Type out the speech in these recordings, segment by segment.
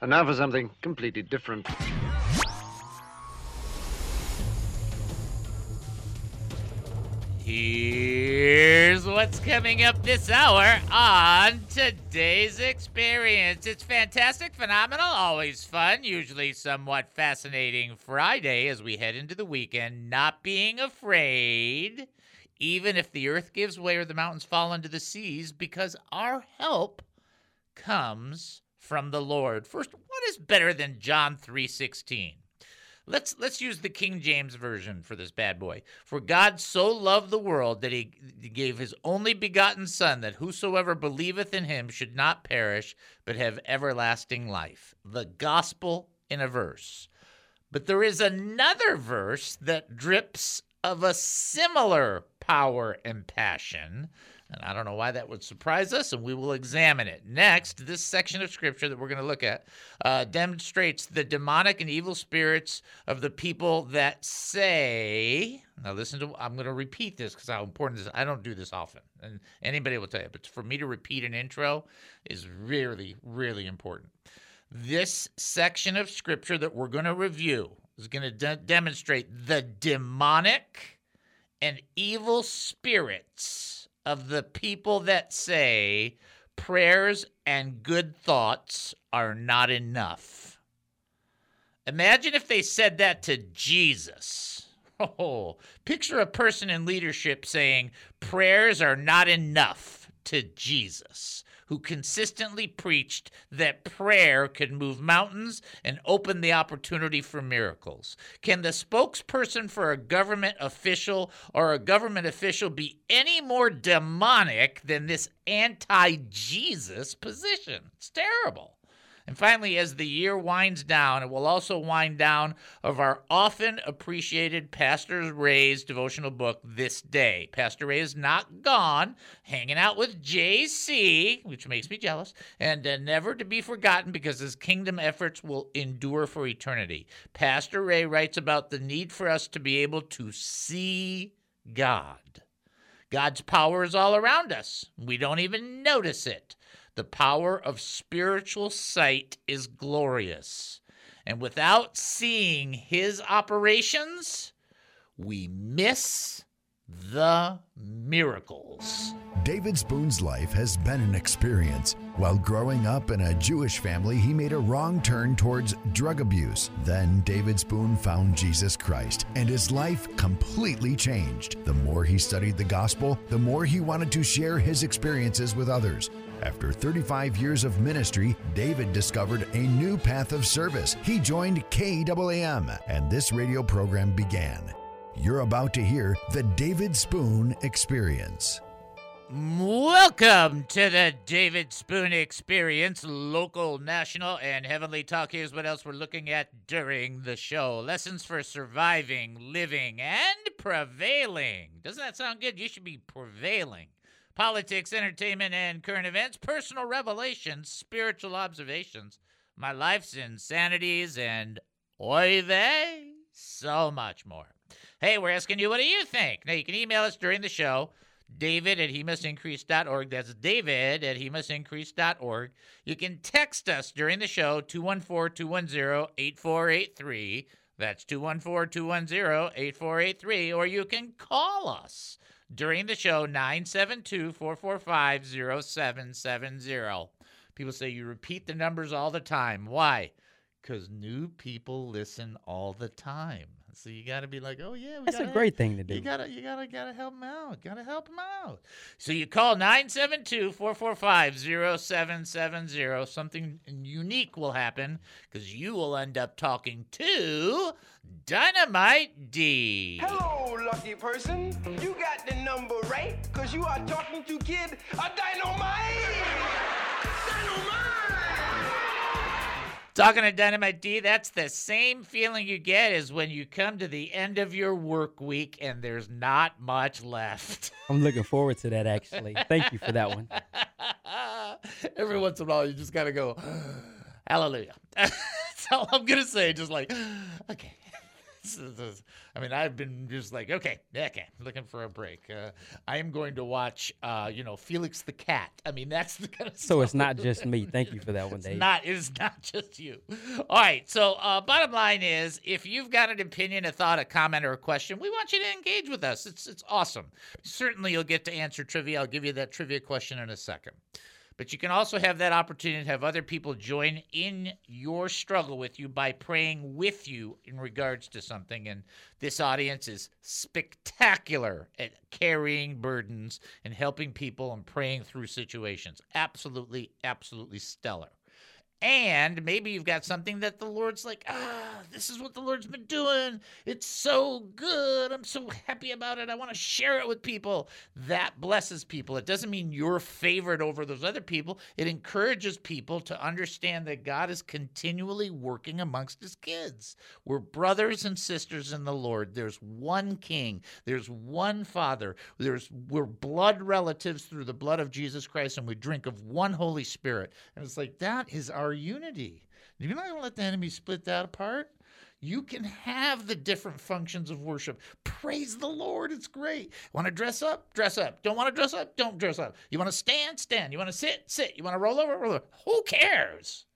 And now for something completely different. Here's what's coming up this hour on today's experience. It's fantastic, phenomenal, always fun, usually somewhat fascinating Friday as we head into the weekend, not being afraid, even if the earth gives way or the mountains fall into the seas, because our help comes from the Lord. First, what is better than John 3:16? Let's let's use the King James version for this bad boy. For God so loved the world that he gave his only begotten son that whosoever believeth in him should not perish but have everlasting life. The gospel in a verse. But there is another verse that drips of a similar power and passion. And I don't know why that would surprise us, and we will examine it. Next, this section of scripture that we're going to look at uh, demonstrates the demonic and evil spirits of the people that say. Now, listen to. I'm going to repeat this because how important this. I don't do this often, and anybody will tell you. But for me to repeat an intro is really, really important. This section of scripture that we're going to review is going to de- demonstrate the demonic and evil spirits of the people that say prayers and good thoughts are not enough. Imagine if they said that to Jesus. Oh, picture a person in leadership saying prayers are not enough to Jesus who consistently preached that prayer could move mountains and open the opportunity for miracles. Can the spokesperson for a government official or a government official be any more demonic than this anti Jesus position? It's terrible. And finally, as the year winds down, it will also wind down of our often appreciated Pastor Ray's devotional book, This Day. Pastor Ray is not gone, hanging out with JC, which makes me jealous, and uh, never to be forgotten because his kingdom efforts will endure for eternity. Pastor Ray writes about the need for us to be able to see God. God's power is all around us. We don't even notice it. The power of spiritual sight is glorious. And without seeing his operations, we miss the miracles. David Spoon's life has been an experience. While growing up in a Jewish family, he made a wrong turn towards drug abuse. Then David Spoon found Jesus Christ, and his life completely changed. The more he studied the gospel, the more he wanted to share his experiences with others. After 35 years of ministry, David discovered a new path of service. He joined KAAM, and this radio program began. You're about to hear the David Spoon Experience. Welcome to the David Spoon Experience, local, national, and heavenly talk. Here's what else we're looking at during the show lessons for surviving, living, and prevailing. Doesn't that sound good? You should be prevailing politics, entertainment, and current events, personal revelations, spiritual observations, my life's insanities, and oy vey, so much more. Hey, we're asking you, what do you think? Now, you can email us during the show, david at hemustincrease.org. That's david at hemustincrease.org. You can text us during the show, 214 210 8483. That's 214 210 8483. Or you can call us during the show 972-445-0770. People say you repeat the numbers all the time. Why? Cuz new people listen all the time. So you got to be like, oh yeah, that's gotta, a great thing to do. You gotta, you gotta, gotta help them out. Gotta help them out. So you call 972-445-0770. Something unique will happen because you will end up talking to Dynamite D. Hello, lucky person. You got the number right because you are talking to Kid a Dynamite. Dynamite. Talking to Dynamite D, that's the same feeling you get as when you come to the end of your work week and there's not much left. I'm looking forward to that, actually. Thank you for that one. Every once in a while, you just got to go, hallelujah. that's all I'm going to say. Just like, okay. I mean, I've been just like, okay, okay, looking for a break. Uh, I am going to watch, uh, you know, Felix the Cat. I mean, that's the kind of So it's not just me. Thank you for that one, it's not. It's not just you. All right. So, uh, bottom line is, if you've got an opinion, a thought, a comment, or a question, we want you to engage with us. It's it's awesome. Certainly, you'll get to answer trivia. I'll give you that trivia question in a second. But you can also have that opportunity to have other people join in your struggle with you by praying with you in regards to something. And this audience is spectacular at carrying burdens and helping people and praying through situations. Absolutely, absolutely stellar. And maybe you've got something that the Lord's like, ah, this is what the Lord's been doing. It's so good. I'm so happy about it. I want to share it with people. That blesses people. It doesn't mean you're favored over those other people. It encourages people to understand that God is continually working amongst his kids. We're brothers and sisters in the Lord. There's one king, there's one father. There's we're blood relatives through the blood of Jesus Christ, and we drink of one Holy Spirit. And it's like that is our unity. You're not going to let the enemy split that apart. You can have the different functions of worship. Praise the Lord. It's great. Want to dress up? Dress up. Don't want to dress up? Don't dress up. You want to stand? Stand. You want to sit? Sit. You want to roll over? Roll over. Who cares?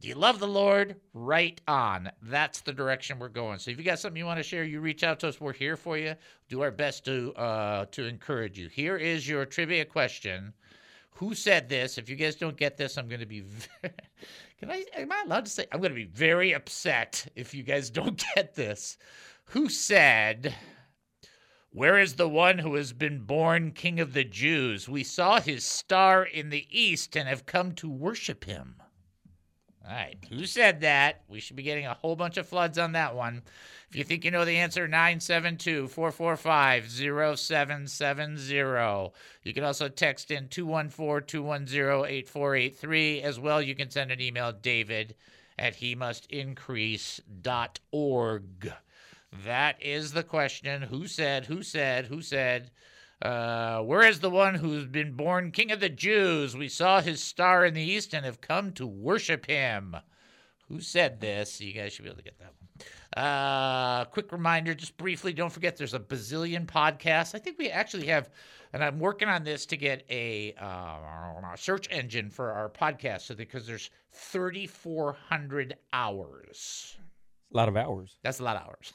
Do you love the Lord? Right on. That's the direction we're going. So if you got something you want to share, you reach out to us. We're here for you. Do our best to uh, to encourage you. Here is your trivia question. Who said this? If you guys don't get this, I'm going to be. Can I? Am I allowed to say? I'm going to be very upset if you guys don't get this. Who said? Where is the one who has been born King of the Jews? We saw his star in the east and have come to worship him. All right. Who said that? We should be getting a whole bunch of floods on that one. If you think you know the answer, 972 445 0770. You can also text in 214 210 8483. As well, you can send an email, david at he must increase.org. That is the question. Who said, who said, who said? Uh, where is the one who's been born King of the Jews? We saw his star in the east and have come to worship him. Who said this? You guys should be able to get that one. Uh, quick reminder, just briefly, don't forget there's a bazillion podcasts. I think we actually have, and I'm working on this to get a uh, search engine for our podcast, so because there's 3,400 hours. A lot of hours. That's a lot of hours.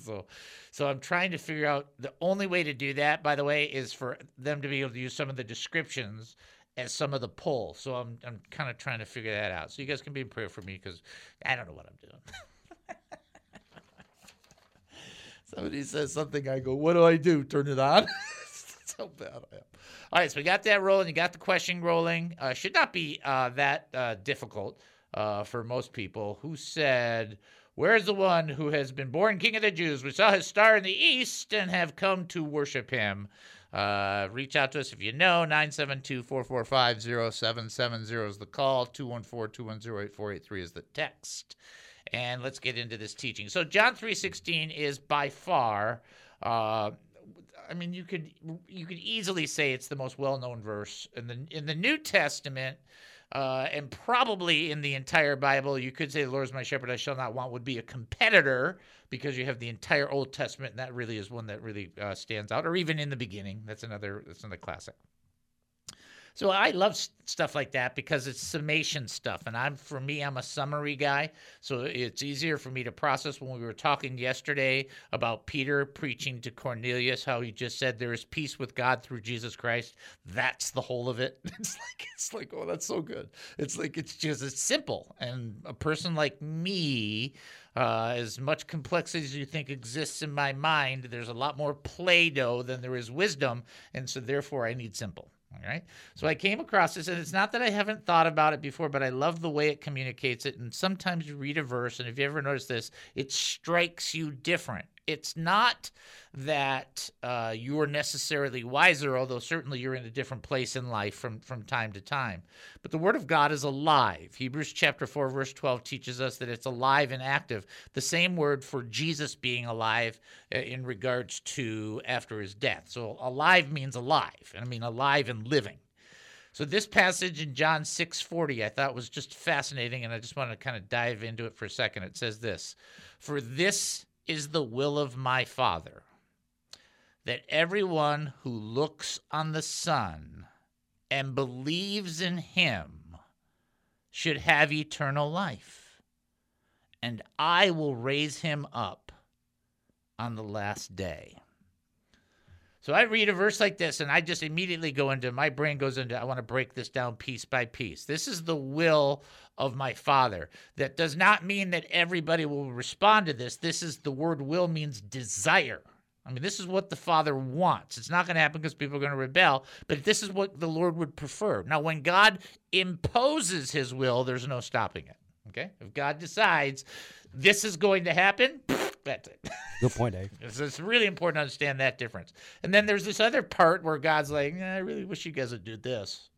So, so I'm trying to figure out the only way to do that. By the way, is for them to be able to use some of the descriptions as some of the pull. So I'm I'm kind of trying to figure that out. So you guys can be in prayer for me because I don't know what I'm doing. Somebody says something, I go, "What do I do? Turn it on." so bad I am. All right, so we got that rolling. You got the question rolling. Uh, should not be uh, that uh, difficult uh, for most people. Who said? Where's the one who has been born King of the Jews? We saw his star in the east and have come to worship him. Uh, reach out to us if you know. 972 445 0770 is the call. 214 210 8483 is the text. And let's get into this teaching. So, John 3.16 is by far. Uh, I mean, you could you could easily say it's the most well-known verse in the in the New Testament. Uh, and probably in the entire Bible, you could say, "The Lord is my shepherd; I shall not want." Would be a competitor because you have the entire Old Testament, and that really is one that really uh, stands out. Or even in the beginning, that's another that's another classic. So I love stuff like that because it's summation stuff, and I'm for me, I'm a summary guy, so it's easier for me to process. When we were talking yesterday about Peter preaching to Cornelius, how he just said there is peace with God through Jesus Christ. That's the whole of it. It's like it's like oh, that's so good. It's like it's just it's simple, and a person like me. Uh, as much complexity as you think exists in my mind, there's a lot more Play Doh than there is wisdom. And so, therefore, I need simple. All right. So I came across this, and it's not that I haven't thought about it before, but I love the way it communicates it. And sometimes you read a verse, and if you ever notice this, it strikes you different. It's not that uh, you are necessarily wiser, although certainly you're in a different place in life from, from time to time. But the Word of God is alive. Hebrews chapter 4, verse 12 teaches us that it's alive and active. The same word for Jesus being alive uh, in regards to after his death. So alive means alive, and I mean alive and living. So this passage in John 6:40 I thought was just fascinating and I just want to kind of dive into it for a second. It says this, "For this is the will of my Father, that everyone who looks on the Son and believes in him should have eternal life, and I will raise him up on the last day. So I read a verse like this and I just immediately go into my brain goes into I want to break this down piece by piece. This is the will of my father. That does not mean that everybody will respond to this. This is the word will means desire. I mean, this is what the Father wants. It's not going to happen because people are going to rebel, but this is what the Lord would prefer. Now, when God imposes his will, there's no stopping it. Okay? If God decides this is going to happen, that's it. Good point, Dave. So it's really important to understand that difference. And then there's this other part where God's like, "Eh, I really wish you guys would do this.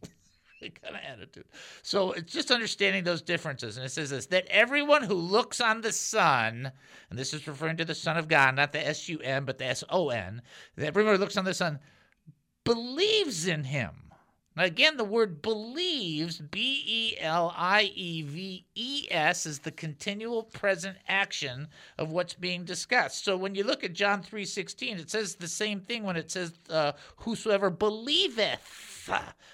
kind of attitude. So it's just understanding those differences. And it says this that everyone who looks on the Son, and this is referring to the Son of God, not the S U N, but the S O N, that everyone who looks on the Son believes in him. Now, again, the word believes, B E L I E V E S, is the continual present action of what's being discussed. So when you look at John 3.16, it says the same thing when it says, uh, whosoever believeth.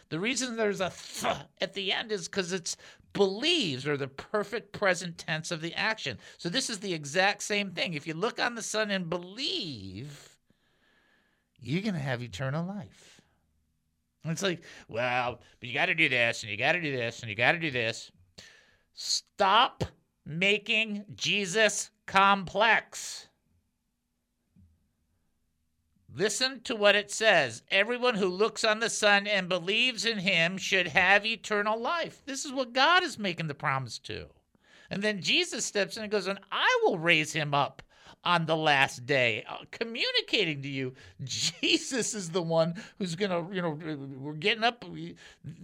The reason there's a th at the end is because it's believes, or the perfect present tense of the action. So this is the exact same thing. If you look on the Son and believe, you're going to have eternal life. It's like, well, but you got to do this, and you got to do this, and you got to do this. Stop making Jesus complex. Listen to what it says. Everyone who looks on the Son and believes in him should have eternal life. This is what God is making the promise to. And then Jesus steps in and goes, And I will raise him up on the last day, uh, communicating to you, Jesus is the one who's going to, you know, we're getting up.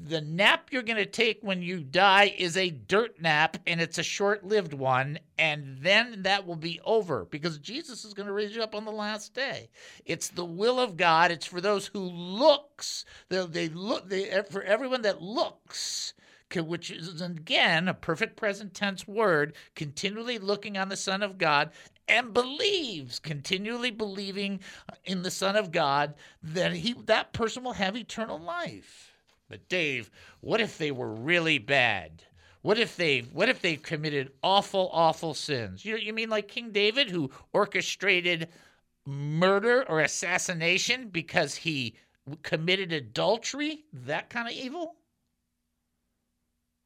The nap you're going to take when you die is a dirt nap, and it's a short lived one. And then that will be over because Jesus is going to raise you up on the last day. It's the will of God. It's for those who looks. They, they look. They for everyone that looks which is again a perfect present tense word, continually looking on the Son of God and believes, continually believing uh, in the Son of God, that he that person will have eternal life. But Dave, what if they were really bad? What if they what if they committed awful, awful sins? You you mean like King David who orchestrated murder or assassination because he committed adultery? That kind of evil?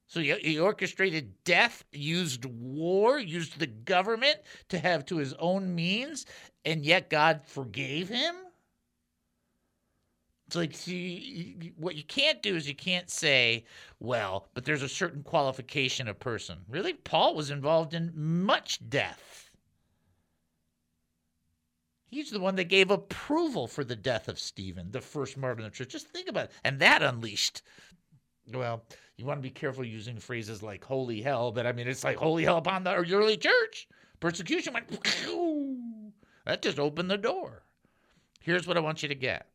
So he, he orchestrated death, used war, used the government to have to his own means, and yet God forgave him? It's like, see, what you can't do is you can't say, well, but there's a certain qualification of person. Really? Paul was involved in much death. He's the one that gave approval for the death of Stephen, the first martyr in the church. Just think about it. And that unleashed well, you want to be careful using phrases like holy hell, but I mean, it's like holy hell upon the early church. Persecution went, that just opened the door. Here's what I want you to get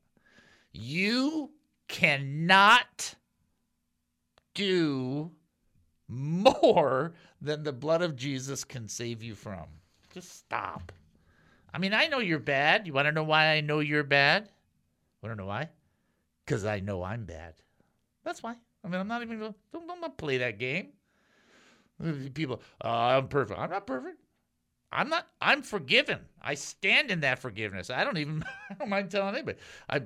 you cannot do more than the blood of Jesus can save you from. Just stop. I mean, I know you're bad. You want to know why I know you're bad? Want to know why? Because I know I'm bad. That's why. I mean, I'm not even going. Don't, don't not play that game. People, oh, I'm perfect. I'm not perfect. I'm not. I'm forgiven. I stand in that forgiveness. I don't even. I don't mind telling anybody. I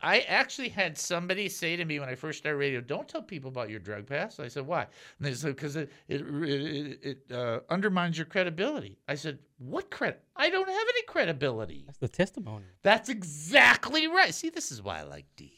I actually had somebody say to me when I first started radio, "Don't tell people about your drug past." I said, "Why?" And they said, "Because it it it, it uh, undermines your credibility." I said, "What credit? I don't have any credibility." That's the testimony. That's exactly right. See, this is why I like D.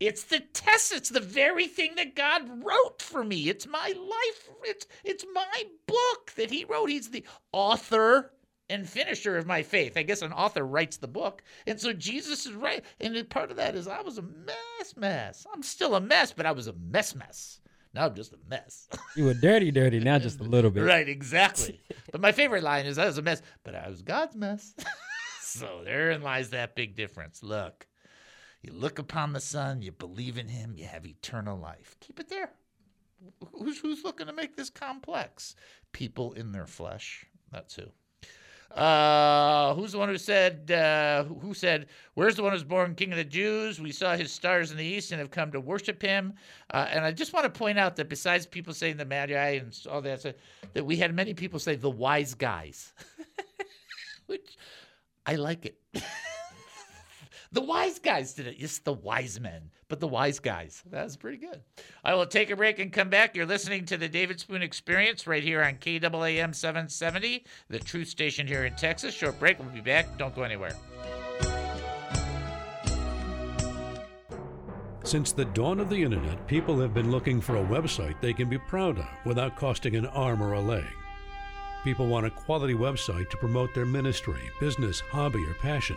It's the test. It's the very thing that God wrote for me. It's my life. It's it's my book that He wrote. He's the author and finisher of my faith. I guess an author writes the book, and so Jesus is right. And part of that is I was a mess, mess. I'm still a mess, but I was a mess, mess. Now I'm just a mess. You were dirty, dirty. Now just a little bit. Right, exactly. but my favorite line is I was a mess, but I was God's mess. so therein lies that big difference. Look, you look upon the Son, you believe in him, you have eternal life. Keep it there. Who's, who's looking to make this complex? People in their flesh. That's who. Uh, who's the one who said, uh, who said, Where's the one who's born King of the Jews? We saw his stars in the east and have come to worship him. Uh, and I just want to point out that besides people saying the Magi and all that, that we had many people say the wise guys, which I like it. The wise guys did it. Yes, the wise men, but the wise guys. That's pretty good. I will take a break and come back. You're listening to the David Spoon Experience right here on KAAM 770, the truth station here in Texas. Short break. We'll be back. Don't go anywhere. Since the dawn of the internet, people have been looking for a website they can be proud of without costing an arm or a leg. People want a quality website to promote their ministry, business, hobby, or passion.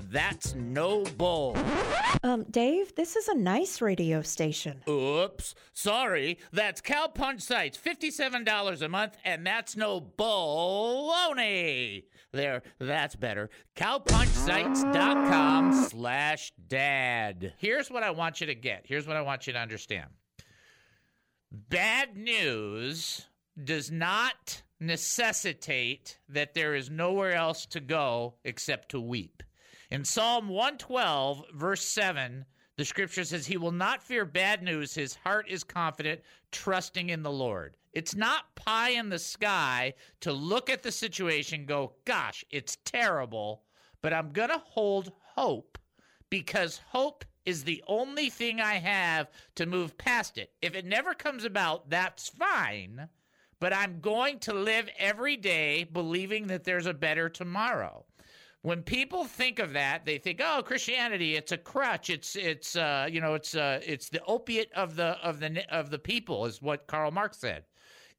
that's no bull. Um, Dave, this is a nice radio station. Oops, sorry. That's Cowpunch Sites, $57 a month, and that's no baloney. There, that's better. Cowpunchsites.com slash dad. Here's what I want you to get. Here's what I want you to understand. Bad news does not necessitate that there is nowhere else to go except to weep. In Psalm 112, verse 7, the scripture says, He will not fear bad news. His heart is confident, trusting in the Lord. It's not pie in the sky to look at the situation, go, Gosh, it's terrible, but I'm going to hold hope because hope is the only thing I have to move past it. If it never comes about, that's fine, but I'm going to live every day believing that there's a better tomorrow. When people think of that, they think, "Oh, Christianity, it's a crutch. It's it's uh, you know, it's uh, it's the opiate of the of the of the people," is what Karl Marx said.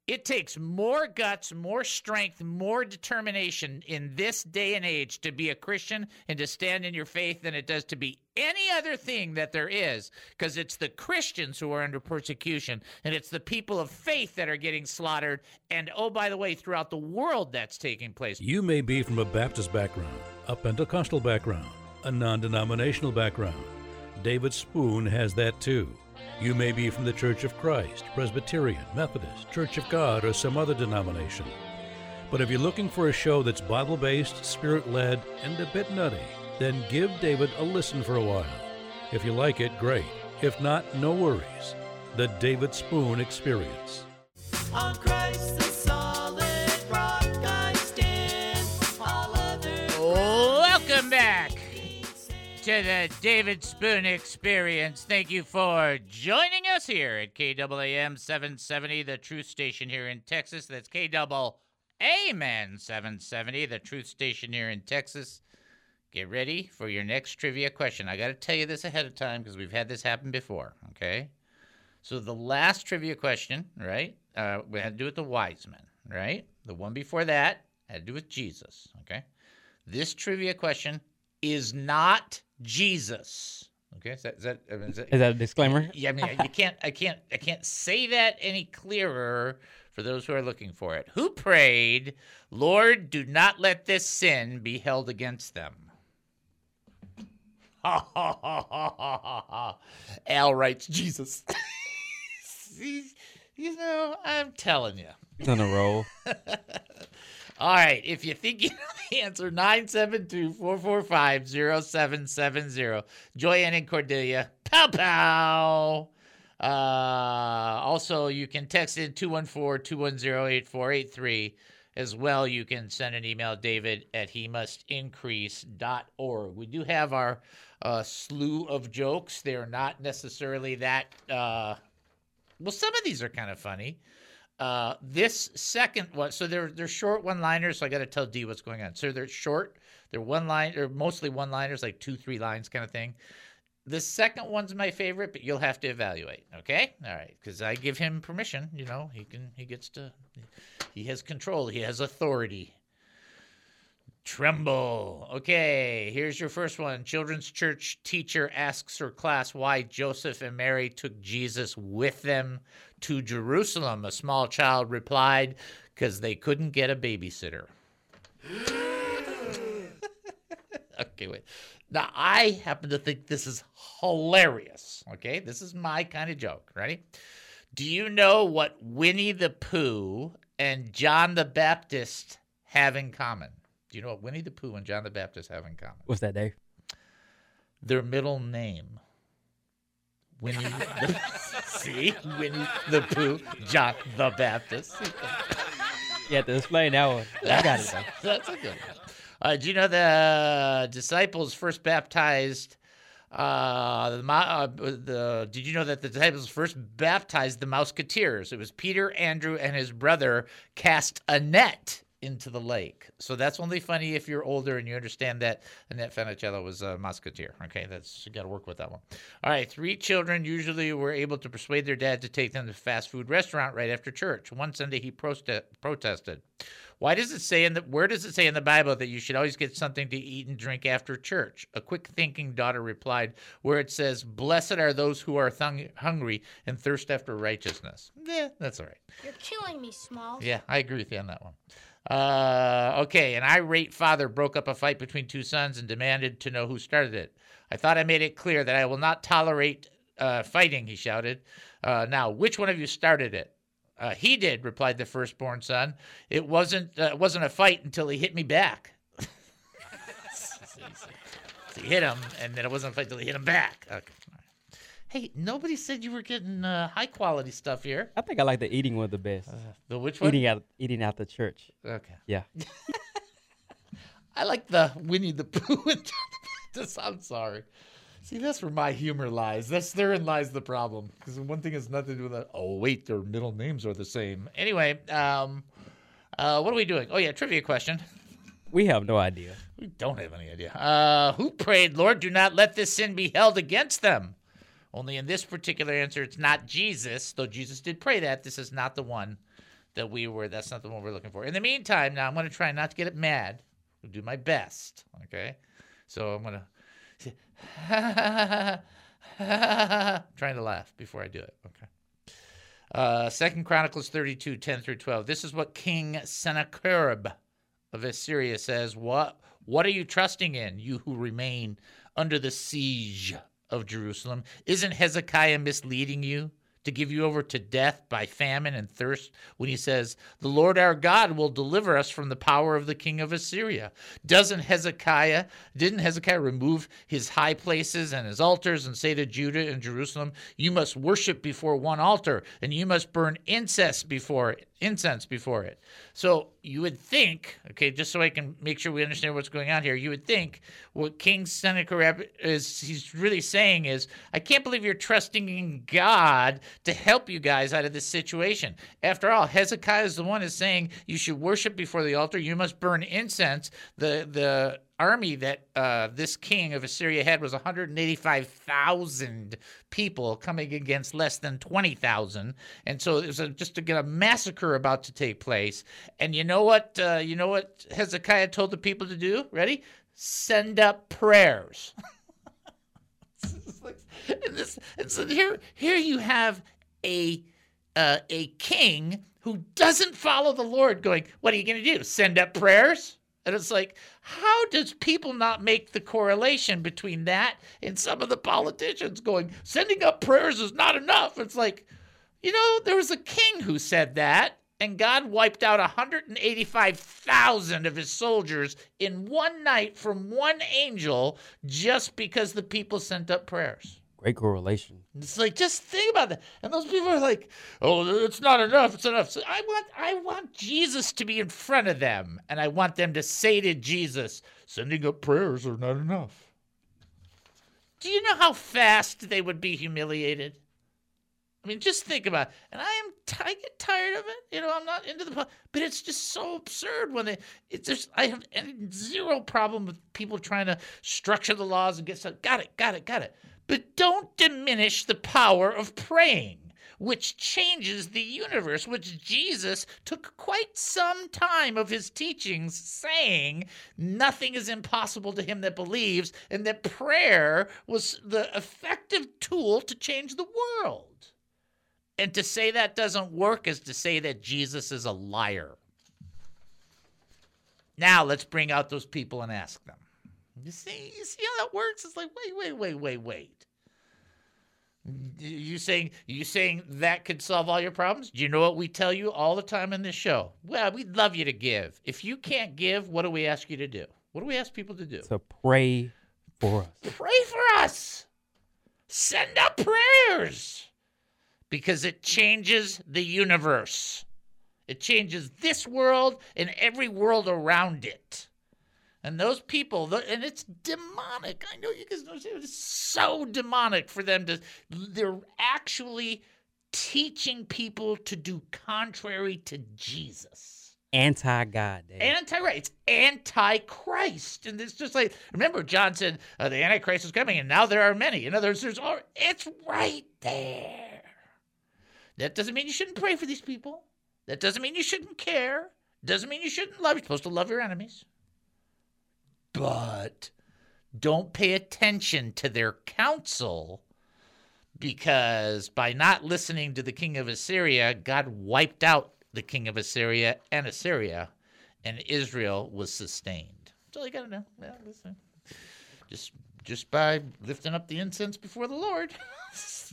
It takes more guts, more strength, more determination in this day and age to be a Christian and to stand in your faith than it does to be any other thing that there is. Because it's the Christians who are under persecution and it's the people of faith that are getting slaughtered. And oh, by the way, throughout the world that's taking place. You may be from a Baptist background, a Pentecostal background, a non denominational background. David Spoon has that too. You may be from the Church of Christ, Presbyterian, Methodist, Church of God, or some other denomination. But if you're looking for a show that's Bible based, spirit led, and a bit nutty, then give David a listen for a while. If you like it, great. If not, no worries. The David Spoon Experience. To the David Spoon Experience. Thank you for joining us here at KAAM 770, the truth station here in Texas. That's KAAM 770, the truth station here in Texas. Get ready for your next trivia question. I got to tell you this ahead of time because we've had this happen before, okay? So the last trivia question, right? Uh, we had to do with the wise men, right? The one before that had to do with Jesus, okay? This trivia question is not Jesus. Okay, is that, is that, is that, Is that a disclaimer? yeah, I mean, you can't, I can't, I can't say that any clearer for those who are looking for it. Who prayed, "Lord, do not let this sin be held against them"? Al writes Jesus. You know, I'm telling you. He's on a roll. All right, if you think you know the answer, 972-445-0770. Joyanne and Cordelia, pow pow. Uh, also, you can text in 214-210-8483. As well, you can send an email, david at he must increase.org. We do have our uh, slew of jokes. They're not necessarily that... Uh, Well, some of these are kind of funny. Uh, this second one, so they're they're short one-liners. So I got to tell D what's going on. So they're short. They're one line or mostly one-liners, like two, three lines kind of thing. The second one's my favorite, but you'll have to evaluate. Okay, all right, because I give him permission. You know, he can, he gets to, he has control. He has authority. Tremble. Okay, here's your first one. Children's church teacher asks her class why Joseph and Mary took Jesus with them to Jerusalem. A small child replied, because they couldn't get a babysitter. okay, wait. Now, I happen to think this is hilarious. Okay, this is my kind of joke. Ready? Do you know what Winnie the Pooh and John the Baptist have in common? Do you know what Winnie the Pooh and John the Baptist have in common? What's that, Dave? Their middle name. Winnie the See? Winnie the Pooh, John the Baptist. You have to that one. I got it, though. That's a good one. Uh, do you know the disciples first baptized? Uh, the, uh, the did you know that the disciples first baptized the Mouseketeers? It was Peter, Andrew, and his brother cast a net into the lake. So that's only funny if you're older and you understand that Annette Funicello was a Mouseketeer. Okay, that's you got to work with that one. All right, three children usually were able to persuade their dad to take them to a fast food restaurant right after church. One Sunday he proste- protested. Why does it say in the where does it say in the Bible that you should always get something to eat and drink after church? A quick thinking daughter replied, where it says, Blessed are those who are thung- hungry and thirst after righteousness. Yeah, that's all right. You're killing me, Small. Yeah, I agree with you on that one. Uh, okay, an irate father broke up a fight between two sons and demanded to know who started it. I thought I made it clear that I will not tolerate uh, fighting, he shouted. Uh, now, which one of you started it? Uh, he did, replied the firstborn son. It wasn't uh, wasn't a fight until he hit me back. So he hit him, and then it wasn't a fight until he hit him back. Okay. Hey, nobody said you were getting uh, high quality stuff here. I think I like the eating one the best. The which one? eating out, eating out the church. Okay. Yeah. I like the Winnie the Pooh and John the Baptist. I'm sorry. See, that's where my humor lies. That's therein lies the problem. Because one thing has nothing to do with that. Oh, wait, their middle names are the same. Anyway, um, uh, what are we doing? Oh, yeah, trivia question. We have no idea. We don't have any idea. Uh, who prayed, Lord, do not let this sin be held against them? Only in this particular answer, it's not Jesus, though Jesus did pray that. This is not the one that we were, that's not the one we're looking for. In the meantime, now I'm going to try not to get it mad. I'll do my best, okay? So I'm going to, trying to laugh before I do it, okay? Uh, Second Chronicles 32, 10 through 12. This is what King Sennacherib of Assyria says, What what are you trusting in, you who remain under the siege of Jerusalem? Isn't Hezekiah misleading you to give you over to death by famine and thirst when he says, The Lord our God will deliver us from the power of the king of Assyria? Doesn't Hezekiah, didn't Hezekiah remove his high places and his altars and say to Judah and Jerusalem, You must worship before one altar, and you must burn incense before it, incense before it. So you would think, okay, just so I can make sure we understand what's going on here, you would think what King Sennacherib is he's really saying is, I can't believe you're trusting in God to help you guys out of this situation. After all, Hezekiah is the one is saying you should worship before the altar, you must burn incense. The the army that uh, this king of Assyria had was 185,000 people coming against less than 20,000, and so there's a, just a, a massacre about to take place. And you know what? Uh, you know what Hezekiah told the people to do? Ready? Send up prayers. and, this, and so here, here you have a uh, a king who doesn't follow the Lord, going, "What are you going to do? Send up prayers?" And it's like, how does people not make the correlation between that and some of the politicians going, sending up prayers is not enough? It's like, you know, there was a king who said that, and God wiped out 185,000 of his soldiers in one night from one angel just because the people sent up prayers. Great correlation. It's like just think about that. And those people are like, "Oh, it's not enough. It's enough." So I want I want Jesus to be in front of them, and I want them to say to Jesus, "Sending up prayers are not enough." Do you know how fast they would be humiliated? I mean, just think about it. And I am t- I get tired of it. You know, I'm not into the but it's just so absurd when they it's just I have zero problem with people trying to structure the laws and get stuff. Got it, got it, got it. But don't diminish the power of praying, which changes the universe, which Jesus took quite some time of his teachings saying nothing is impossible to him that believes, and that prayer was the effective tool to change the world. And to say that doesn't work is to say that Jesus is a liar. Now let's bring out those people and ask them. You see, you see how that works? It's like, wait, wait, wait, wait, wait. You saying you saying that could solve all your problems? Do you know what we tell you all the time in this show? Well, we'd love you to give. If you can't give, what do we ask you to do? What do we ask people to do? So pray for us. Pray for us. Send up prayers. Because it changes the universe. It changes this world and every world around it. And those people, th- and it's demonic. I know you guys know it's so demonic for them to, they're actually teaching people to do contrary to Jesus. Anti God, Anti right. It's anti Christ. And it's just like, remember, John said uh, the Antichrist is coming, and now there are many. In other words, there's all, it's right there. That doesn't mean you shouldn't pray for these people. That doesn't mean you shouldn't care. Doesn't mean you shouldn't love. You're supposed to love your enemies. But don't pay attention to their counsel because by not listening to the king of Assyria, God wiped out the king of Assyria and Assyria, and Israel was sustained. That's all you got to know. Yeah, listen. Just just by lifting up the incense before the Lord.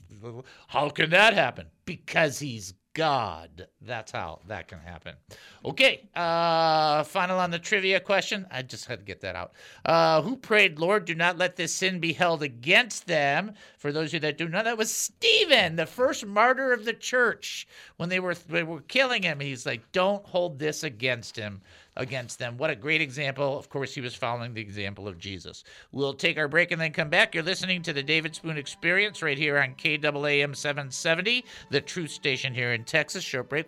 how can that happen? Because he's God. That's how that can happen. Okay, uh, final on the trivia question. I just had to get that out. Uh, who prayed, Lord, do not let this sin be held against them? For those of you that do know, that was Stephen, the first martyr of the church. When they were they were killing him, he's like, "Don't hold this against him." Against them. What a great example. Of course, he was following the example of Jesus. We'll take our break and then come back. You're listening to the David Spoon Experience right here on KAAM 770, the truth station here in Texas. Short break.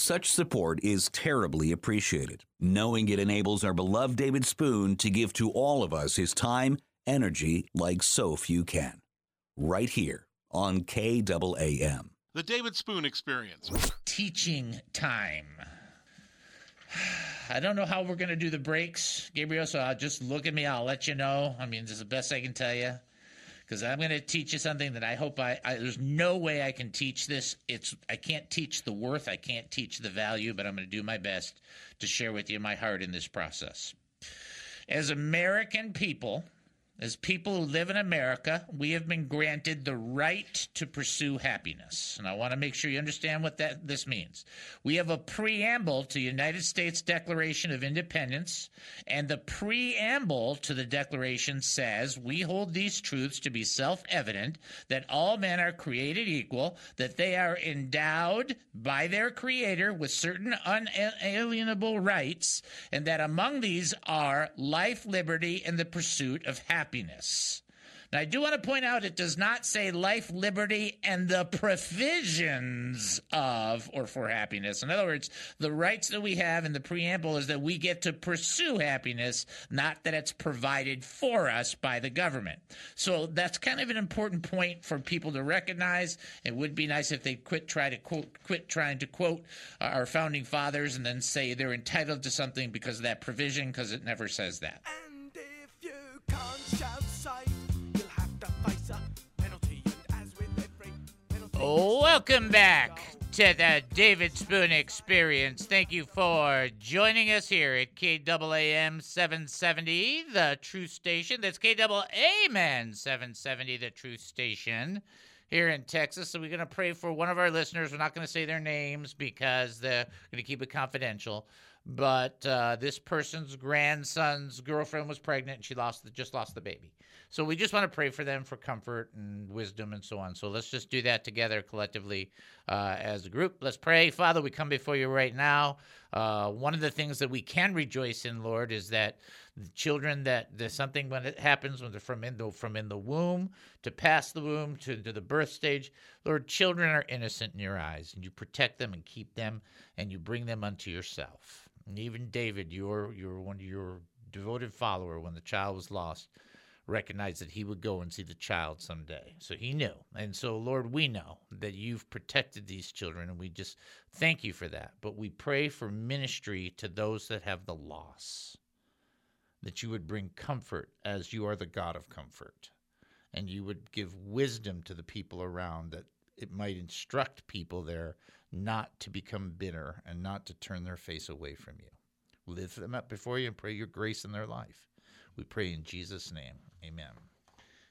Such support is terribly appreciated, knowing it enables our beloved David Spoon to give to all of us his time, energy like so few can. Right here on KAAM. The David Spoon Experience. Teaching time. I don't know how we're going to do the breaks, Gabriel, so I'll just look at me. I'll let you know. I mean, this is the best I can tell you because I'm going to teach you something that I hope I, I. There's no way I can teach this. It's I can't teach the worth. I can't teach the value, but I'm going to do my best to share with you my heart in this process. As American people, as people who live in America, we have been granted the right to pursue happiness. And I want to make sure you understand what that this means. We have a preamble to the United States Declaration of Independence, and the preamble to the declaration says, "We hold these truths to be self-evident that all men are created equal, that they are endowed by their creator with certain unalienable rights, and that among these are life, liberty, and the pursuit of happiness." Now, I do want to point out it does not say life, liberty, and the provisions of or for happiness. In other words, the rights that we have in the preamble is that we get to pursue happiness, not that it's provided for us by the government. So that's kind of an important point for people to recognize. It would be nice if they quit try to quote, quit trying to quote our founding fathers and then say they're entitled to something because of that provision, because it never says that. Welcome back to the David Spoon Experience. Thank you for joining us here at KAAM 770, the True Station. That's KAAM 770, the True Station here in Texas. So we're going to pray for one of our listeners. We're not going to say their names because they're going to keep it confidential. But uh, this person's grandson's girlfriend was pregnant and she lost the, just lost the baby. So we just want to pray for them for comfort and wisdom and so on. So let's just do that together collectively uh, as a group. Let's pray. Father, we come before you right now. Uh, one of the things that we can rejoice in, Lord, is that children that there's something when it happens when they're from in the from in the womb to past the womb to, to the birth stage, Lord, children are innocent in your eyes, and you protect them and keep them, and you bring them unto yourself. And even David, your your one your devoted follower, when the child was lost, recognized that he would go and see the child someday. So he knew. And so, Lord, we know that you've protected these children, and we just thank you for that. But we pray for ministry to those that have the loss, that you would bring comfort as you are the God of comfort, and you would give wisdom to the people around that it might instruct people there not to become bitter and not to turn their face away from you. Lift them up before you and pray your grace in their life. We pray in Jesus' name. Amen.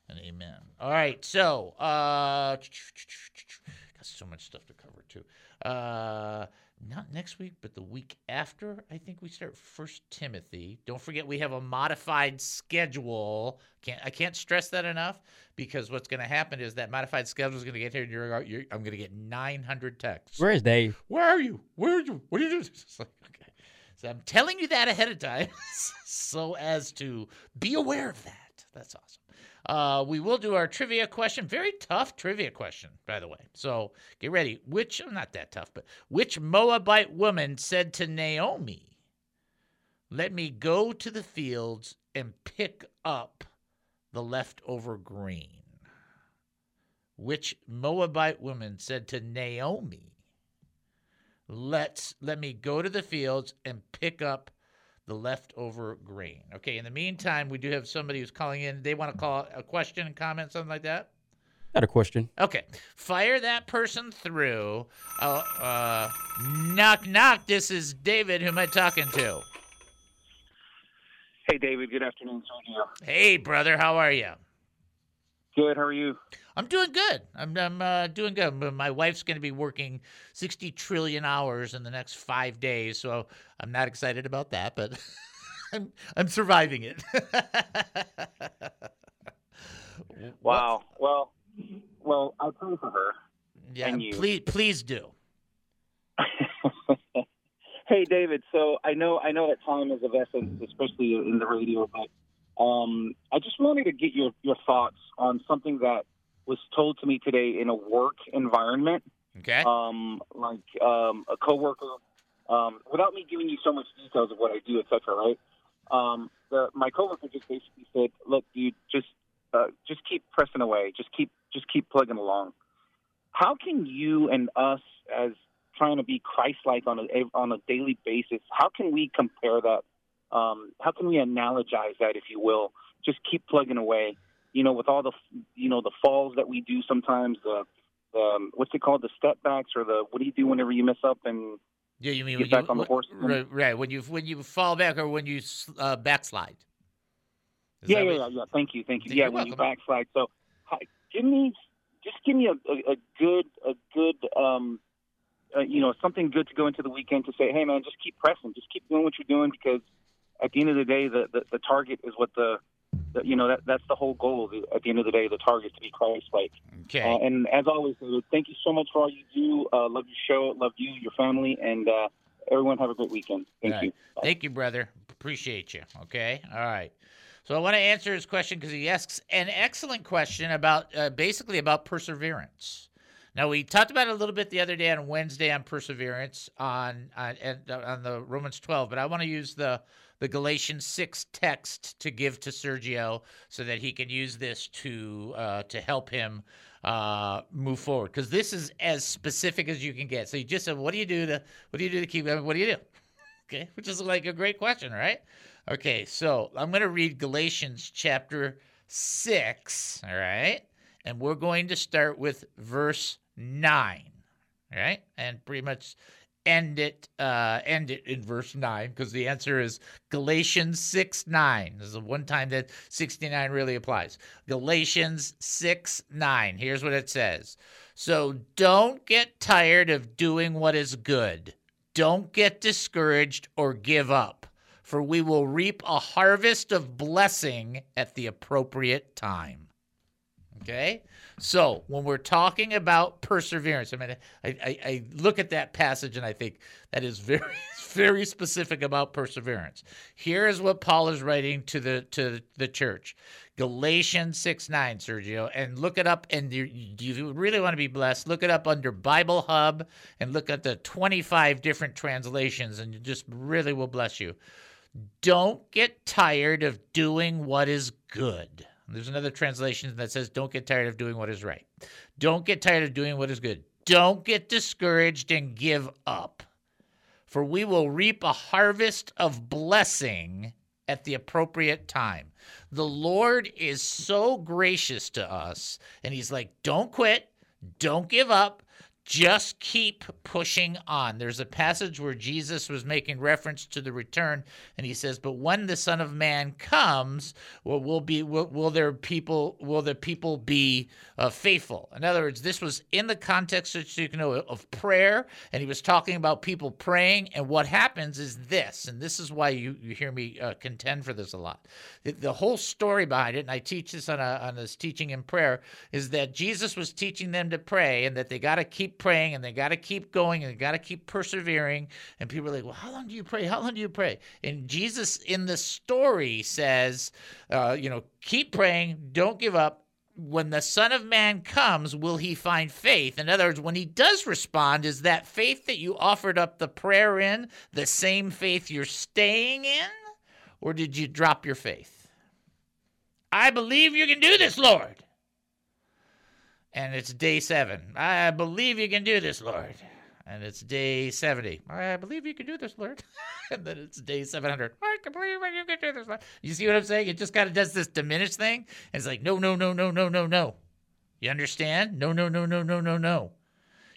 And amen. All right, so uh got so much stuff to cover too. Uh not next week, but the week after, I think we start First Timothy. Don't forget we have a modified schedule. Can't I can't stress that enough because what's going to happen is that modified schedule is going to get here, and you're, you're I'm going to get 900 texts. Where is Dave? Where are you? Where are you? What are you doing? It's like, okay. So I'm telling you that ahead of time so as to be aware of that. That's awesome. Uh, we will do our trivia question. Very tough trivia question, by the way. So get ready. Which, not that tough, but which Moabite woman said to Naomi, Let me go to the fields and pick up the leftover grain? Which Moabite woman said to Naomi, Let's let me go to the fields and pick up the leftover grain. Okay, in the meantime, we do have somebody who's calling in. They want to call a question, and comment, something like that. Got a question. Okay, fire that person through. Uh, uh, knock, knock. This is David. Who am I talking to? Hey, David. Good afternoon, Sergio. Hey, brother. How are you? Good. How are you? I'm doing good. I'm, I'm uh, doing good. My wife's going to be working 60 trillion hours in the next five days, so I'm not excited about that, but I'm I'm surviving it. Wow. Well, well, I pray for her. yeah, And you. please please do. Hey, David. So I know I know that time is of essence, especially in the radio, but um, I just wanted to get your your thoughts on something that was told to me today in a work environment. Okay. Um, like um, a coworker, um, without me giving you so much details of what I do, et cetera, right? Um, the, my coworker just basically said, "Look, dude, just uh, just keep pressing away. Just keep just keep plugging along." How can you and us, as trying to be Christ-like on a on a daily basis, how can we compare that? Um, how can we analogize that, if you will? Just keep plugging away. You know, with all the you know the falls that we do sometimes. The um, what's it called? The step backs or the what do you do whenever you mess up and Yeah, you mean get back you, on the horse? Right, right. When you when you fall back or when you uh, backslide. Is yeah, yeah, yeah, yeah. Thank you, thank you. Yeah, when you backslide. So, hi, give me, just give me a, a, a good, a good, um, uh, you know, something good to go into the weekend to say, hey, man, just keep pressing, just keep doing what you're doing because at the end of the day, the the, the target is what the, the, you know, that that's the whole goal. The, at the end of the day, the target is to be Christ-like. Okay. Uh, and as always, thank you so much for all you do. Uh, love your show, love you, your family, and uh, everyone have a great weekend. Thank All you. right. Thank you, brother. Appreciate you. Okay. All right. So I want to answer his question because he asks an excellent question about uh, basically about perseverance. Now we talked about it a little bit the other day on Wednesday on perseverance on on, uh, on the Romans 12, but I want to use the the Galatians 6 text to give to Sergio so that he can use this to uh, to help him uh, move forward because this is as specific as you can get. So you just said, what do you do to what do you do to keep what do you do? Okay, which is like a great question, right? Okay, so I'm going to read Galatians chapter 6, all right? And we're going to start with verse 9, all right? And pretty much end it uh end it in verse 9 because the answer is Galatians 6 9. This is the one time that 69 really applies. Galatians 6 9. Here's what it says. So don't get tired of doing what is good. Don't get discouraged or give up, for we will reap a harvest of blessing at the appropriate time. Okay? So, when we're talking about perseverance, I mean, I, I, I look at that passage and I think that is very, very specific about perseverance. Here is what Paul is writing to the to the church. Galatians 6 9, Sergio, and look it up. And you, you really want to be blessed, look it up under Bible Hub and look at the 25 different translations, and it just really will bless you. Don't get tired of doing what is good. There's another translation that says, Don't get tired of doing what is right. Don't get tired of doing what is good. Don't get discouraged and give up, for we will reap a harvest of blessing at the appropriate time. The Lord is so gracious to us, and He's like, Don't quit, don't give up. Just keep pushing on. There's a passage where Jesus was making reference to the return, and he says, "But when the Son of Man comes, will be will, will there people will the people be uh, faithful?" In other words, this was in the context that you know of prayer, and he was talking about people praying. And what happens is this, and this is why you you hear me uh, contend for this a lot. The, the whole story behind it, and I teach this on a on this teaching in prayer, is that Jesus was teaching them to pray, and that they got to keep praying and they got to keep going and they got to keep persevering. And people are like, well, how long do you pray? How long do you pray? And Jesus in the story says, uh, you know, keep praying, don't give up. When the Son of Man comes, will he find faith? In other words, when he does respond, is that faith that you offered up the prayer in the same faith you're staying in? Or did you drop your faith? I believe you can do this, Lord and it's day seven. I believe you can do this, Lord. And it's day 70. I believe you can do this, Lord. and then it's day 700. I can believe you can do this, Lord. You see what I'm saying? It just kind of does this diminished thing. And it's like, no, no, no, no, no, no, no. You understand? No, no, no, no, no, no, no.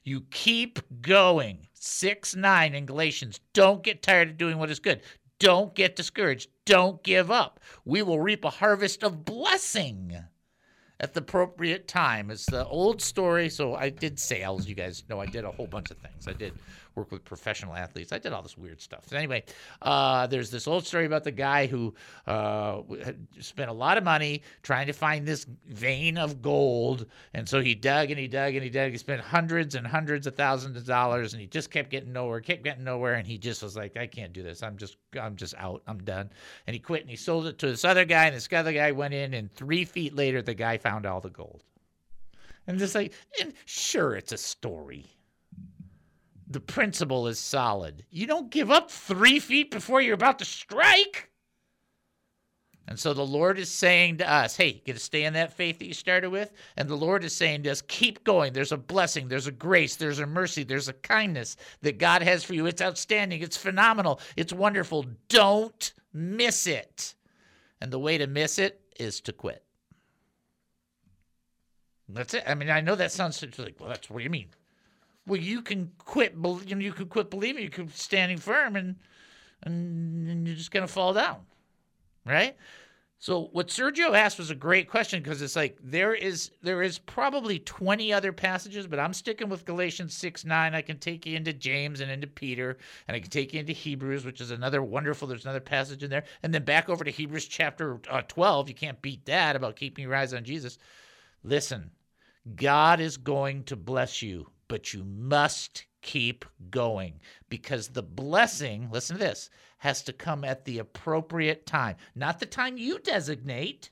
You keep going. 6 9 in Galatians. Don't get tired of doing what is good. Don't get discouraged. Don't give up. We will reap a harvest of blessing at the appropriate time. It's the old story. So I did sales. You guys know I did a whole bunch of things. I did work with professional athletes. I did all this weird stuff. So anyway, uh, there's this old story about the guy who uh, spent a lot of money trying to find this vein of gold. And so he dug and he dug and he dug. He spent hundreds and hundreds of thousands of dollars and he just kept getting nowhere, kept getting nowhere. And he just was like, I can't do this. I'm just, I'm just out. I'm done. And he quit and he sold it to this other guy. And this other guy went in and three feet later, the guy found all the gold. And just like, and sure, it's a story the principle is solid. You don't give up three feet before you're about to strike. And so the Lord is saying to us, hey, you got to stay in that faith that you started with. And the Lord is saying to us, keep going. There's a blessing, there's a grace, there's a mercy, there's a kindness that God has for you. It's outstanding, it's phenomenal, it's wonderful. Don't miss it. And the way to miss it is to quit. That's it. I mean, I know that sounds like, well, that's what do you mean? Well, you can quit. You know, you can quit believing. You can standing firm, and and, and you're just gonna fall down, right? So what Sergio asked was a great question because it's like there is there is probably 20 other passages, but I'm sticking with Galatians 6 9. I can take you into James and into Peter, and I can take you into Hebrews, which is another wonderful. There's another passage in there, and then back over to Hebrews chapter uh, 12. You can't beat that about keeping your eyes on Jesus. Listen, God is going to bless you, but you must keep going because the blessing, listen to this, has to come at the appropriate time, not the time you designate.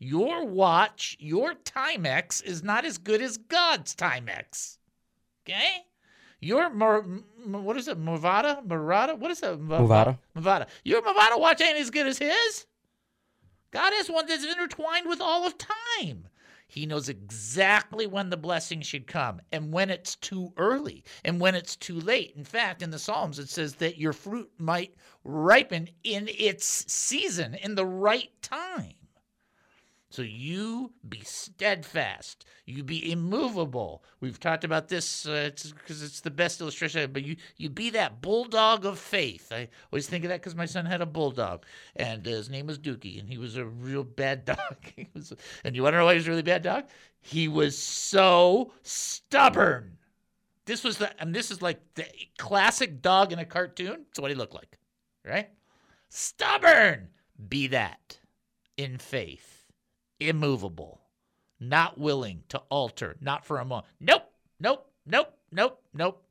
Your watch, your Timex is not as good as God's Timex. Okay? Your Mar- what is it? Movada? Murata? What is that? Movada. Movada. Your Movada watch ain't as good as his. God has one that's intertwined with all of time. He knows exactly when the blessing should come and when it's too early and when it's too late. In fact, in the Psalms, it says that your fruit might ripen in its season, in the right time. So you be steadfast. You be immovable. We've talked about this because uh, it's, it's, the best illustration. But you you be that bulldog of faith. I always think of that because my son had a bulldog, and uh, his name was Dookie, and he was a real bad dog. was, and you want to know why he was a really bad dog? He was so stubborn. This was the and this is like the classic dog in a cartoon. It's what he looked like, right? Stubborn. Be that in faith immovable, not willing to alter, not for a moment. Nope, nope, nope, nope, nope.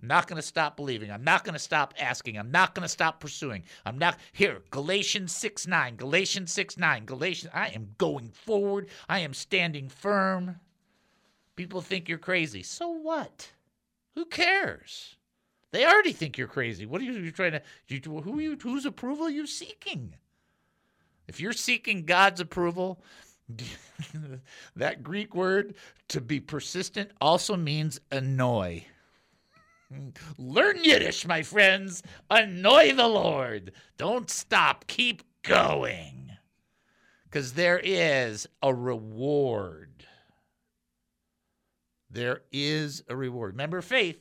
I'm not going to stop believing. I'm not going to stop asking. I'm not going to stop pursuing. I'm not here. Galatians 6 9. Galatians 6 9. Galatians. I am going forward. I am standing firm. People think you're crazy. So what? Who cares? They already think you're crazy. What are you trying to? You, who you? Whose approval are you seeking? If you're seeking God's approval, that Greek word to be persistent also means annoy. Learn Yiddish, my friends. Annoy the Lord. Don't stop. Keep going. Because there is a reward. There is a reward. Remember faith.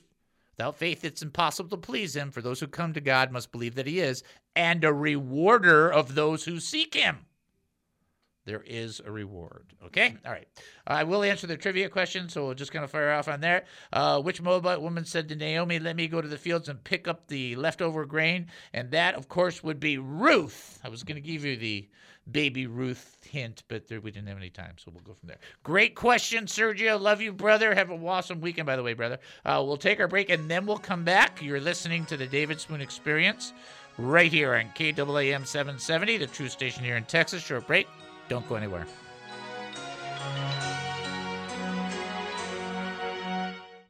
Without faith, it's impossible to please him. For those who come to God must believe that he is, and a rewarder of those who seek him there is a reward. Okay? All right. I will answer the trivia question, so we'll just kind of fire off on there. Uh, which Moabite woman said to Naomi, Let me go to the fields and pick up the leftover grain? And that, of course, would be Ruth. I was going to give you the baby Ruth hint, but there, we didn't have any time, so we'll go from there. Great question, Sergio. Love you, brother. Have an awesome weekend, by the way, brother. Uh, we'll take our break and then we'll come back. You're listening to the David Spoon Experience right here on KAAM 770, the true station here in Texas. Short break. Don't go anywhere.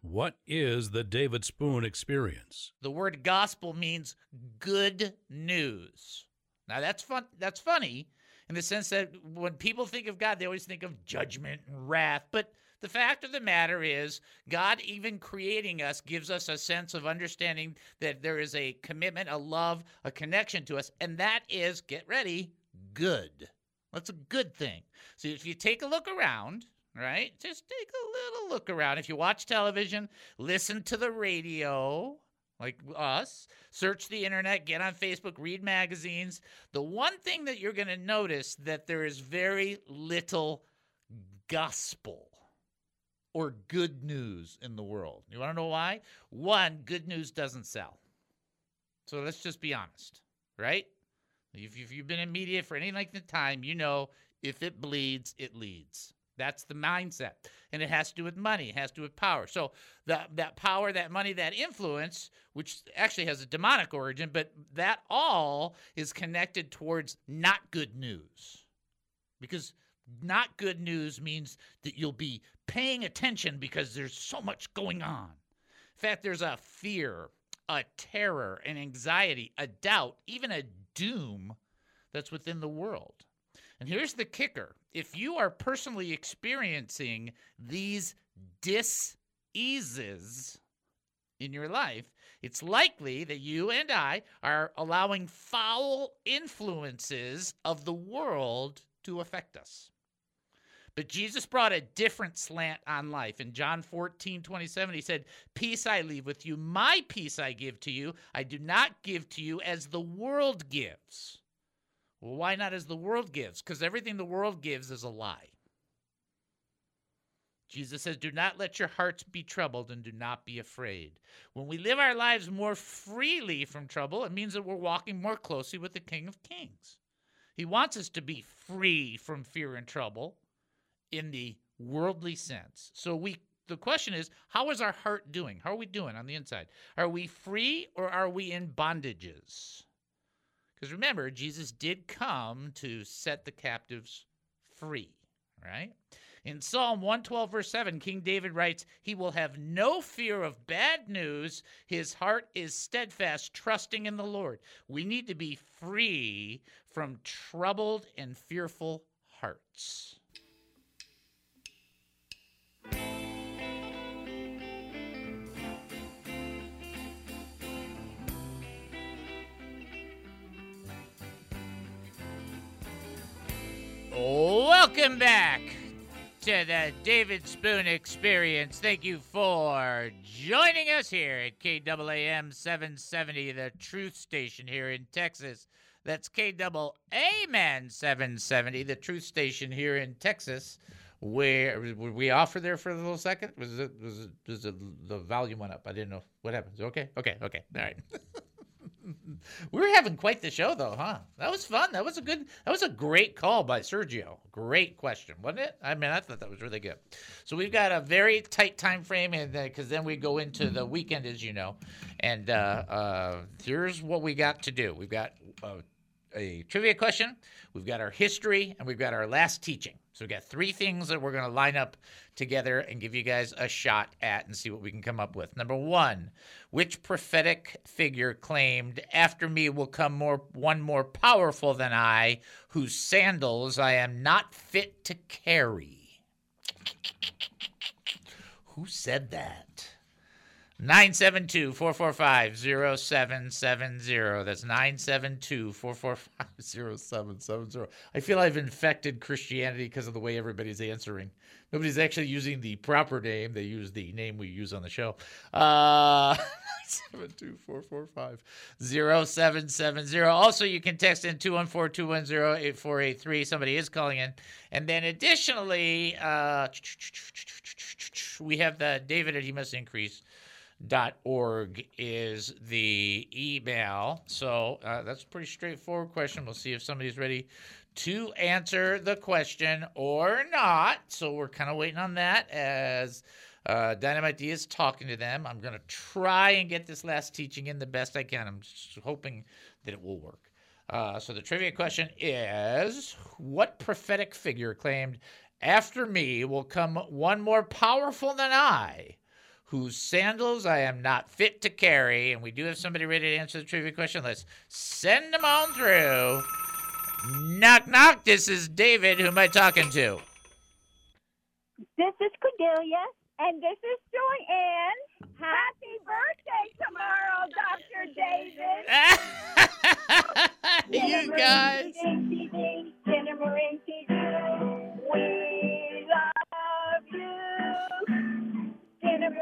What is the David Spoon experience? The word gospel means good news. Now that's fun that's funny in the sense that when people think of God, they always think of judgment and wrath, but the fact of the matter is, God, even creating us, gives us a sense of understanding that there is a commitment, a love, a connection to us, and that is, get ready, good. That's a good thing. So if you take a look around, right? Just take a little look around. If you watch television, listen to the radio, like us, search the internet, get on Facebook, read magazines. The one thing that you're going to notice that there is very little gospel or good news in the world. You want to know why? One, good news doesn't sell. So let's just be honest, right? If, if you've been in media for any length of time, you know if it bleeds, it leads. That's the mindset. And it has to do with money, it has to do with power. So that that power, that money, that influence, which actually has a demonic origin, but that all is connected towards not good news. Because not good news means that you'll be paying attention because there's so much going on. In fact, there's a fear, a terror, an anxiety, a doubt, even a doom that's within the world. And here's the kicker if you are personally experiencing these dis-eases in your life, it's likely that you and I are allowing foul influences of the world to affect us. But Jesus brought a different slant on life. In John 14, 27, he said, Peace I leave with you, my peace I give to you. I do not give to you as the world gives. Well, why not as the world gives? Because everything the world gives is a lie. Jesus says, Do not let your hearts be troubled and do not be afraid. When we live our lives more freely from trouble, it means that we're walking more closely with the King of Kings. He wants us to be free from fear and trouble in the worldly sense. So we the question is, how is our heart doing? How are we doing on the inside? Are we free or are we in bondages? Because remember, Jesus did come to set the captives free, right? In Psalm 112, verse 7, King David writes, He will have no fear of bad news. His heart is steadfast, trusting in the Lord. We need to be free from troubled and fearful hearts. Welcome back to the David Spoon Experience. Thank you for joining us here at KAAM 770, the truth station here in Texas. That's KAAM 770, the truth station here in Texas. Where were we off for there for a little second? Was it was it was it, the volume went up? I didn't know what happened. Okay, okay, okay. All right. we were having quite the show though, huh? That was fun. That was a good that was a great call by Sergio. Great question, wasn't it? I mean, I thought that was really good. So we've got a very tight time frame and because then we go into the weekend as you know. And uh, uh, here's what we got to do. We've got uh, a trivia question, we've got our history, and we've got our last teaching. So we've got three things that we're going to line up together and give you guys a shot at and see what we can come up with. Number one, which prophetic figure claimed, After me will come more one more powerful than I, whose sandals I am not fit to carry? Who said that? 972 445 0770. That's 972 445 0770. I feel I've infected Christianity because of the way everybody's answering. Nobody's actually using the proper name, they use the name we use on the show. Uh, 972 445 0770. Also, you can text in 214 210 8483. Somebody is calling in. And then additionally, uh, we have the David at He Must Increase org is the email. So uh, that's a pretty straightforward question. We'll see if somebody's ready to answer the question or not. So we're kind of waiting on that as uh, Dynamite D is talking to them. I'm going to try and get this last teaching in the best I can. I'm hoping that it will work. Uh, so the trivia question is What prophetic figure claimed, After me will come one more powerful than I? Whose sandals I am not fit to carry. And we do have somebody ready to answer the trivia question. Let's send them on through. Knock, knock. This is David. Who am I talking to? This is Cordelia, and this is Joanne. Happy birthday tomorrow, Dr. David. you guys. We love you. We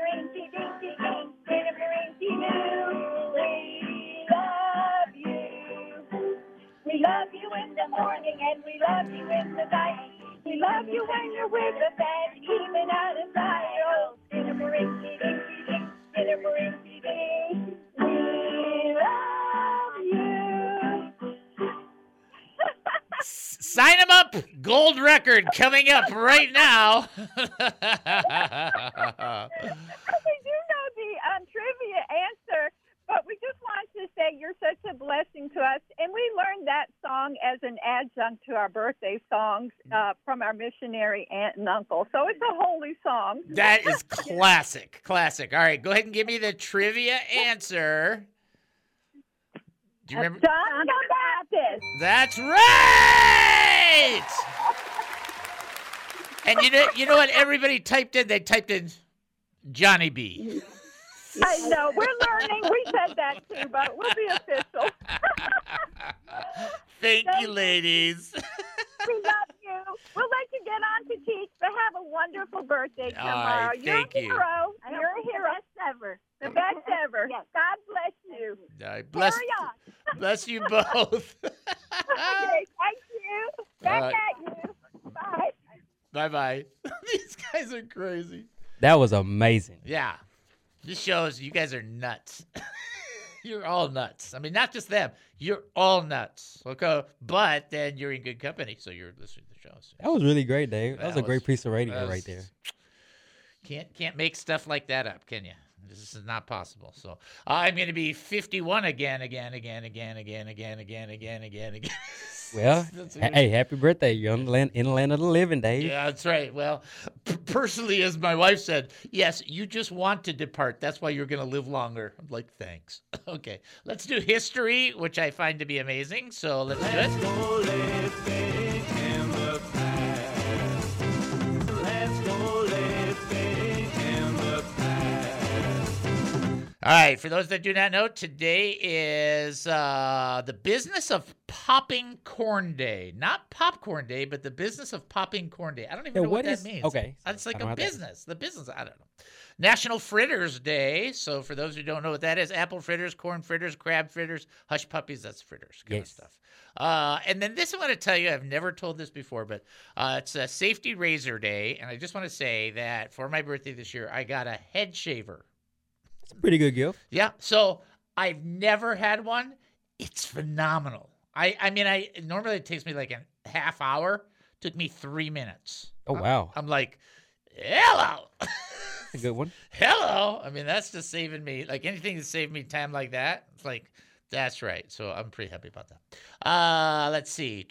love you. In the morning and we love you in the night. We love you when you're with us and even out of sight. Oh, dinner-a-rinky dinky dink, dinner-a-rinky dink. We Sign him up. Gold record coming up right now. we do know the um, trivia answer, but we just wanted to say you're such a blessing to us. And we learned that song as an adjunct to our birthday songs uh, from our missionary aunt and uncle. So it's a holy song. that is classic. Classic. All right, go ahead and give me the trivia answer. Do you remember? John the Baptist. That's right. And you know, you know what? Everybody typed in. They typed in Johnny B. I know. We're learning. We said that too, but we'll be official. Thank you, ladies. we love. We'll let you get on to teach, but have a wonderful birthday All tomorrow. right, You're thank a you. hero. You're a hero. ever. The best ever. God bless you. I bless, Carry on. Bless you both. okay, thank you. Back Uh, at you. Bye. bye bye. These guys are crazy. That was amazing. Yeah. This shows you guys are nuts. you're all nuts. I mean, not just them. You're all nuts. Okay. But then you're in good company, so you're listening to the show. So That was really great, Dave. That, That was a was- great piece of radio that right there. Can't can't make stuff like that up, can you? This is not possible. So I'm going to be 51 again, again, again, again, again, again, again, again, again, again. Well, hey, happy birthday. You're in the land, in the land of the living, Dave. Yeah, that's right. Well, p- personally, as my wife said, yes, you just want to depart. That's why you're going to live longer. I'm like, thanks. okay, let's do history, which I find to be amazing. So let's do it. All right, for those that do not know, today is uh, the business of popping corn day. Not popcorn day, but the business of popping corn day. I don't even Yeah, know what, what that is- means. okay, It's like a business. The business, I don't know. National Fritters Day. So for those who don't know what that is, apple fritters, corn fritters, crab fritters, hush puppies, that's fritters kind of stuff. Uh, and then this I want to tell you, I've never told this before, but uh, it's a Safety Razor Day. And I just want to say that for my birthday this year, I got a head shaver. It's a pretty good gift. Yeah. So I've never had one. It's phenomenal. I I mean I normally it takes me like a half hour. Took me three minutes. Oh, I'm- wow. I'm like, hello. a good one. hello. I mean, that's just saving me. Like anything to save me time like that. It's like, that's right. So I'm pretty happy about that. Uh, let's see.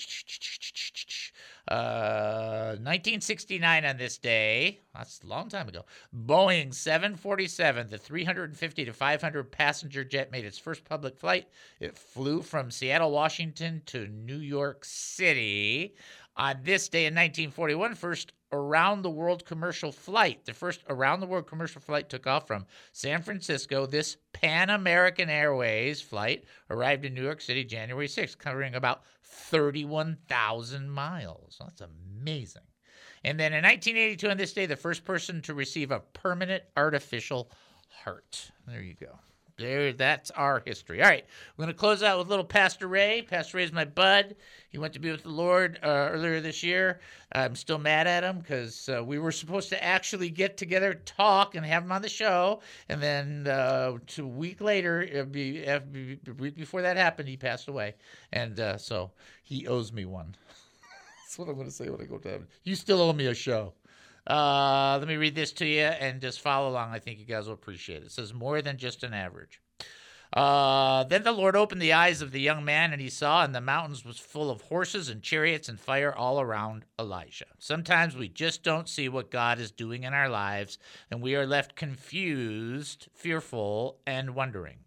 Uh, 1969 on this day. That's a long time ago. Boeing 747, the 350 to 500 passenger jet, made its first public flight. It flew from Seattle, Washington to New York City. On this day in 1941, first around the world commercial flight. The first around the world commercial flight took off from San Francisco. This Pan American Airways flight arrived in New York City January 6th, covering about 31,000 miles. That's amazing. And then in 1982, on this day, the first person to receive a permanent artificial heart. There you go. There, that's our history. All right, we're going to close out with little Pastor Ray. Pastor Ray's my bud. He went to be with the Lord uh, earlier this year. I'm still mad at him because uh, we were supposed to actually get together, talk, and have him on the show. And then uh, two week later, uh, be- week before that happened, he passed away. And uh, so he owes me one. That's what I'm going to say when I go to heaven. You still owe me a show. Uh, let me read this to you and just follow along. I think you guys will appreciate it. It says, More than just an average. Uh, then the Lord opened the eyes of the young man, and he saw, and the mountains was full of horses and chariots and fire all around Elijah. Sometimes we just don't see what God is doing in our lives, and we are left confused, fearful, and wondering.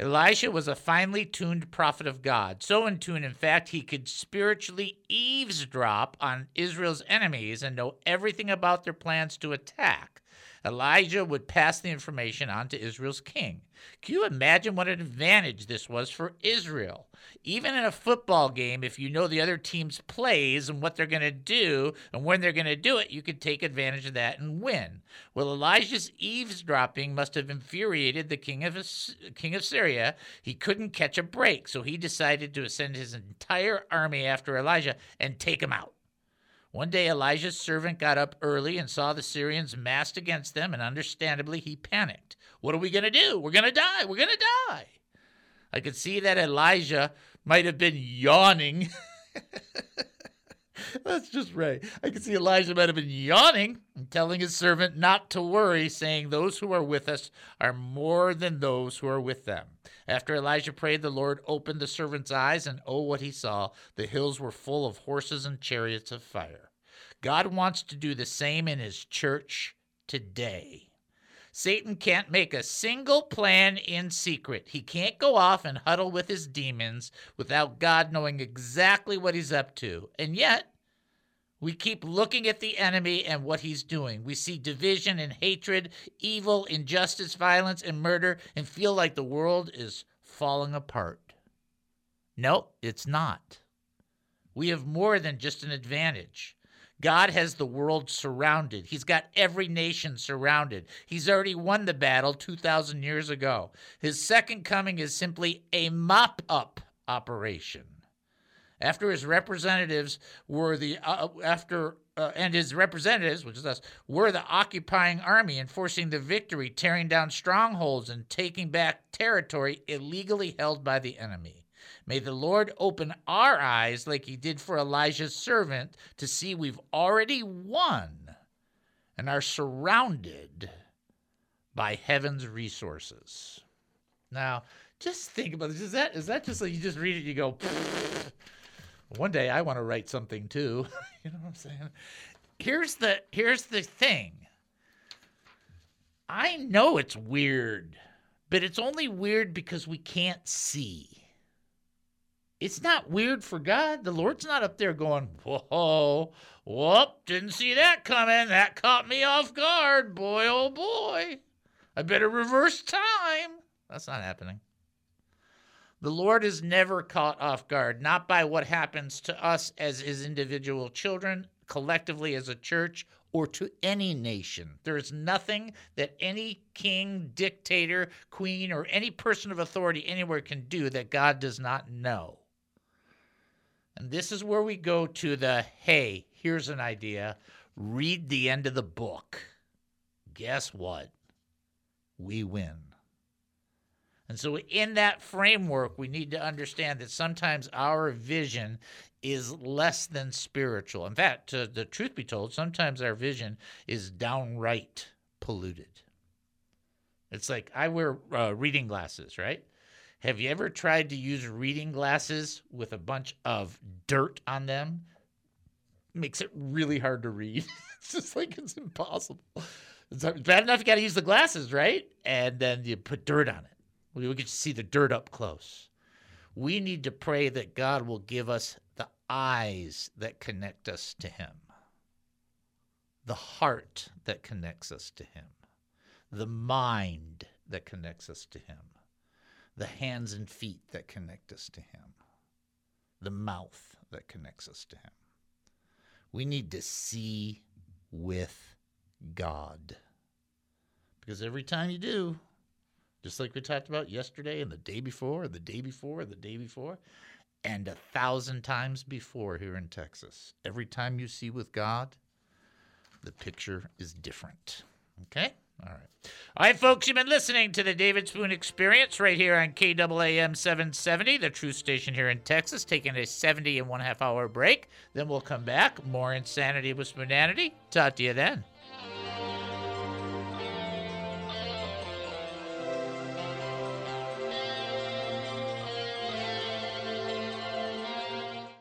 Elisha was a finely tuned prophet of God. So in tune, in fact, he could spiritually eavesdrop on Israel's enemies and know everything about their plans to attack. Elijah would pass the information on to Israel's king. Can you imagine what an advantage this was for Israel? Even in a football game, if you know the other team's plays and what they're going to do and when they're going to do it, you could take advantage of that and win. Well, Elijah's eavesdropping must have infuriated the king of king of Syria. He couldn't catch a break, so he decided to send his entire army after Elijah and take him out. One day, Elijah's servant got up early and saw the Syrians massed against them, and understandably, he panicked. What are we going to do? We're going to die. We're going to die. I could see that Elijah might have been yawning. That's just right. I can see Elijah might have been yawning and telling his servant not to worry, saying, Those who are with us are more than those who are with them. After Elijah prayed, the Lord opened the servant's eyes, and oh, what he saw! The hills were full of horses and chariots of fire. God wants to do the same in his church today. Satan can't make a single plan in secret. He can't go off and huddle with his demons without God knowing exactly what he's up to. And yet, we keep looking at the enemy and what he's doing. We see division and hatred, evil, injustice, violence, and murder, and feel like the world is falling apart. No, it's not. We have more than just an advantage. God has the world surrounded. He's got every nation surrounded. He's already won the battle 2,000 years ago. His second coming is simply a mop up operation. After his representatives were the uh, after uh, and his representatives, which is us, were the occupying army enforcing the victory, tearing down strongholds and taking back territory illegally held by the enemy. May the Lord open our eyes like he did for Elijah's servant to see we've already won and are surrounded by heaven's resources. Now, just think about this. Is that is that just like you just read it, you go, one day I want to write something too. you know what I'm saying? Here's the here's the thing. I know it's weird, but it's only weird because we can't see. It's not weird for God. The Lord's not up there going, whoa, whoop, didn't see that coming. That caught me off guard. Boy, oh boy. I better reverse time. That's not happening. The Lord is never caught off guard, not by what happens to us as his individual children, collectively as a church, or to any nation. There is nothing that any king, dictator, queen, or any person of authority anywhere can do that God does not know. And this is where we go to the hey, here's an idea. Read the end of the book. Guess what? We win. And so, in that framework, we need to understand that sometimes our vision is less than spiritual. In fact, to the truth be told, sometimes our vision is downright polluted. It's like I wear uh, reading glasses, right? Have you ever tried to use reading glasses with a bunch of dirt on them? Makes it really hard to read. it's just like it's impossible. It's bad enough you got to use the glasses, right? And then you put dirt on it. We get to see the dirt up close. We need to pray that God will give us the eyes that connect us to Him, the heart that connects us to Him, the mind that connects us to Him, the hands and feet that connect us to Him, the mouth that connects us to Him. We need to see with God. Because every time you do, just like we talked about yesterday and the day before, and the day before, and the day before, and a thousand times before here in Texas. Every time you see with God, the picture is different. Okay? All right. All right, folks, you've been listening to the David Spoon Experience right here on KAAM 770, the truth station here in Texas, taking a 70 and one half hour break. Then we'll come back. More insanity with Spoonanity. Talk to you then.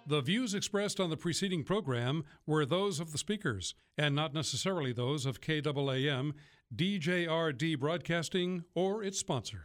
The views expressed on the preceding program were those of the speakers and not necessarily those of KAAM, DJRD Broadcasting, or its sponsors.